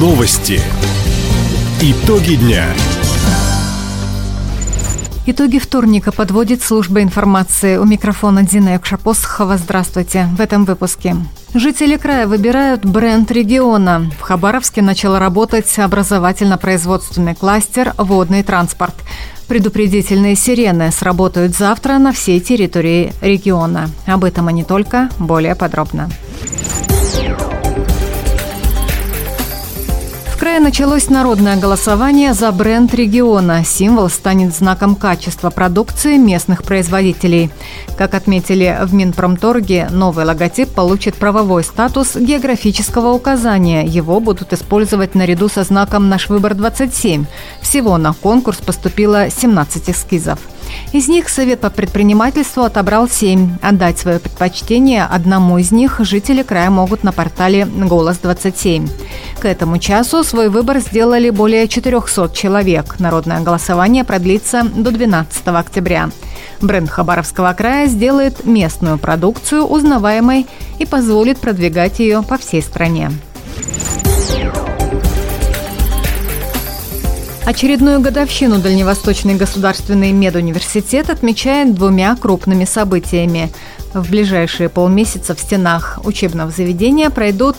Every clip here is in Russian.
Новости. Итоги дня. Итоги вторника подводит служба информации. У микрофона Дина Якшапосхова. Здравствуйте. В этом выпуске. Жители края выбирают бренд региона. В Хабаровске начал работать образовательно-производственный кластер «Водный транспорт». Предупредительные сирены сработают завтра на всей территории региона. Об этом и не только, более подробно. Началось народное голосование за бренд региона. Символ станет знаком качества продукции местных производителей. Как отметили в Минпромторге, новый логотип получит правовой статус географического указания. Его будут использовать наряду со знаком «Наш выбор 27». Всего на конкурс поступило 17 эскизов. Из них Совет по предпринимательству отобрал семь. Отдать свое предпочтение одному из них жители края могут на портале «Голос-27». К этому часу свой выбор сделали более 400 человек. Народное голосование продлится до 12 октября. Бренд Хабаровского края сделает местную продукцию узнаваемой и позволит продвигать ее по всей стране. Очередную годовщину Дальневосточный государственный медуниверситет отмечает двумя крупными событиями. В ближайшие полмесяца в стенах учебного заведения пройдут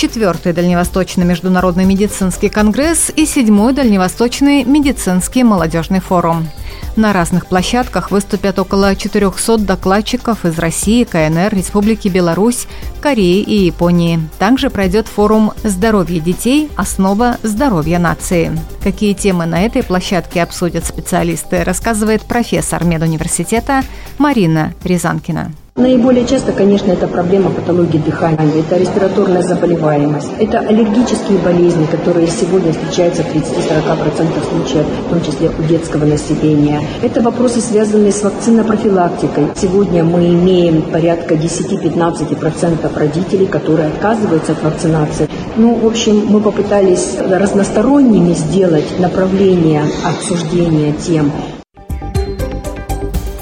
четвертый Дальневосточный международный медицинский конгресс и седьмой Дальневосточный медицинский молодежный форум. На разных площадках выступят около 400 докладчиков из России, КНР, Республики Беларусь, Кореи и Японии. Также пройдет форум «Здоровье детей. Основа здоровья нации». Какие темы на этой площадке обсудят специалисты, рассказывает профессор медуниверситета Марина Рязанкина. Наиболее часто, конечно, это проблема патологии дыхания, это респираторная заболеваемость, это аллергические болезни, которые сегодня встречаются в 30-40% случаев, в том числе у детского населения. Это вопросы, связанные с вакцинопрофилактикой. Сегодня мы имеем порядка 10-15% родителей, которые отказываются от вакцинации. Ну, в общем, мы попытались разносторонними сделать направление обсуждения тем,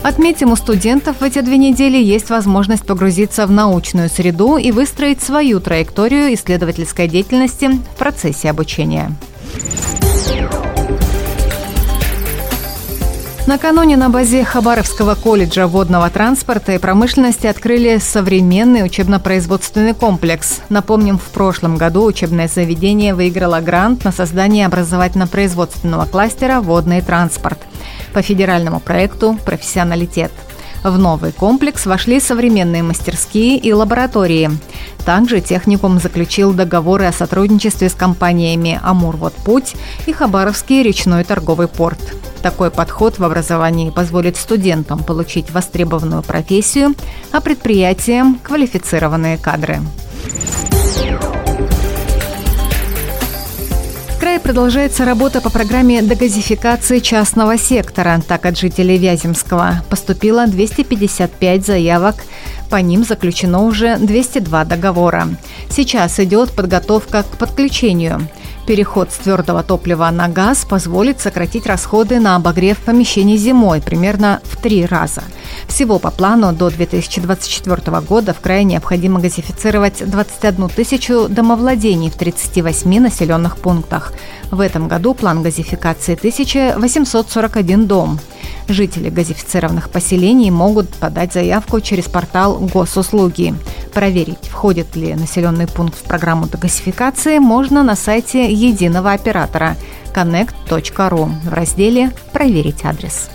Отметим, у студентов в эти две недели есть возможность погрузиться в научную среду и выстроить свою траекторию исследовательской деятельности в процессе обучения. Накануне на базе Хабаровского колледжа водного транспорта и промышленности открыли современный учебно-производственный комплекс. Напомним, в прошлом году учебное заведение выиграло грант на создание образовательно-производственного кластера «Водный транспорт» по федеральному проекту «Профессионалитет». В новый комплекс вошли современные мастерские и лаборатории. Также техникум заключил договоры о сотрудничестве с компаниями «Амурводпуть» и Хабаровский речной торговый порт. Такой подход в образовании позволит студентам получить востребованную профессию, а предприятиям – квалифицированные кадры. Крае продолжается работа по программе дегазификации частного сектора. Так от жителей Вяземского поступило 255 заявок. По ним заключено уже 202 договора. Сейчас идет подготовка к подключению. Переход с твердого топлива на газ позволит сократить расходы на обогрев помещений зимой примерно в три раза. Всего по плану до 2024 года в крае необходимо газифицировать 21 тысячу домовладений в 38 населенных пунктах. В этом году план газификации 1841 дом. Жители газифицированных поселений могут подать заявку через портал госуслуги. Проверить, входит ли населенный пункт в программу дегазификации, можно на сайте единого оператора connect.ru в разделе «Проверить адрес».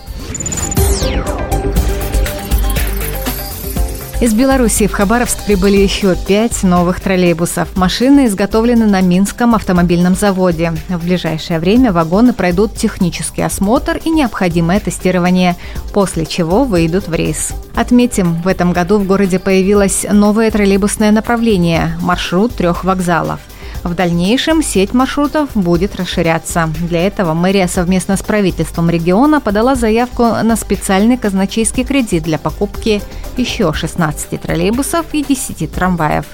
Из Беларуси в Хабаровск прибыли еще пять новых троллейбусов. Машины изготовлены на Минском автомобильном заводе. В ближайшее время вагоны пройдут технический осмотр и необходимое тестирование, после чего выйдут в рейс. Отметим, в этом году в городе появилось новое троллейбусное направление – маршрут трех вокзалов. В дальнейшем сеть маршрутов будет расширяться. Для этого мэрия совместно с правительством региона подала заявку на специальный казначейский кредит для покупки еще 16 троллейбусов и 10 трамваев.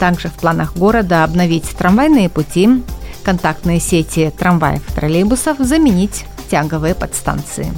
Также в планах города обновить трамвайные пути, контактные сети трамваев троллейбусов, заменить тяговые подстанции.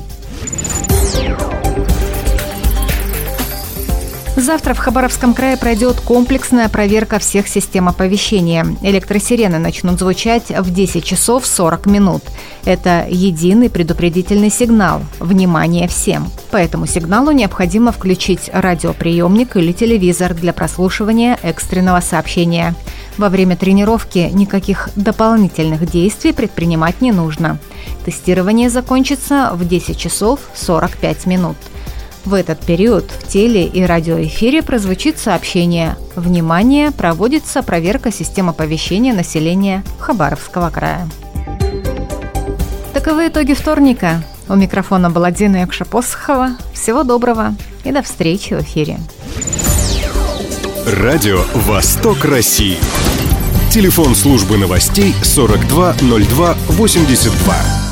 Завтра в Хабаровском крае пройдет комплексная проверка всех систем оповещения. Электросирены начнут звучать в 10 часов 40 минут. Это единый предупредительный сигнал. Внимание всем! По этому сигналу необходимо включить радиоприемник или телевизор для прослушивания экстренного сообщения. Во время тренировки никаких дополнительных действий предпринимать не нужно. Тестирование закончится в 10 часов 45 минут. В этот период в теле- и радиоэфире прозвучит сообщение «Внимание! Проводится проверка систем оповещения населения Хабаровского края». Таковы итоги вторника. У микрофона была Дина Якшапосхова. Всего доброго и до встречи в эфире. Радио «Восток России». Телефон службы новостей 420282.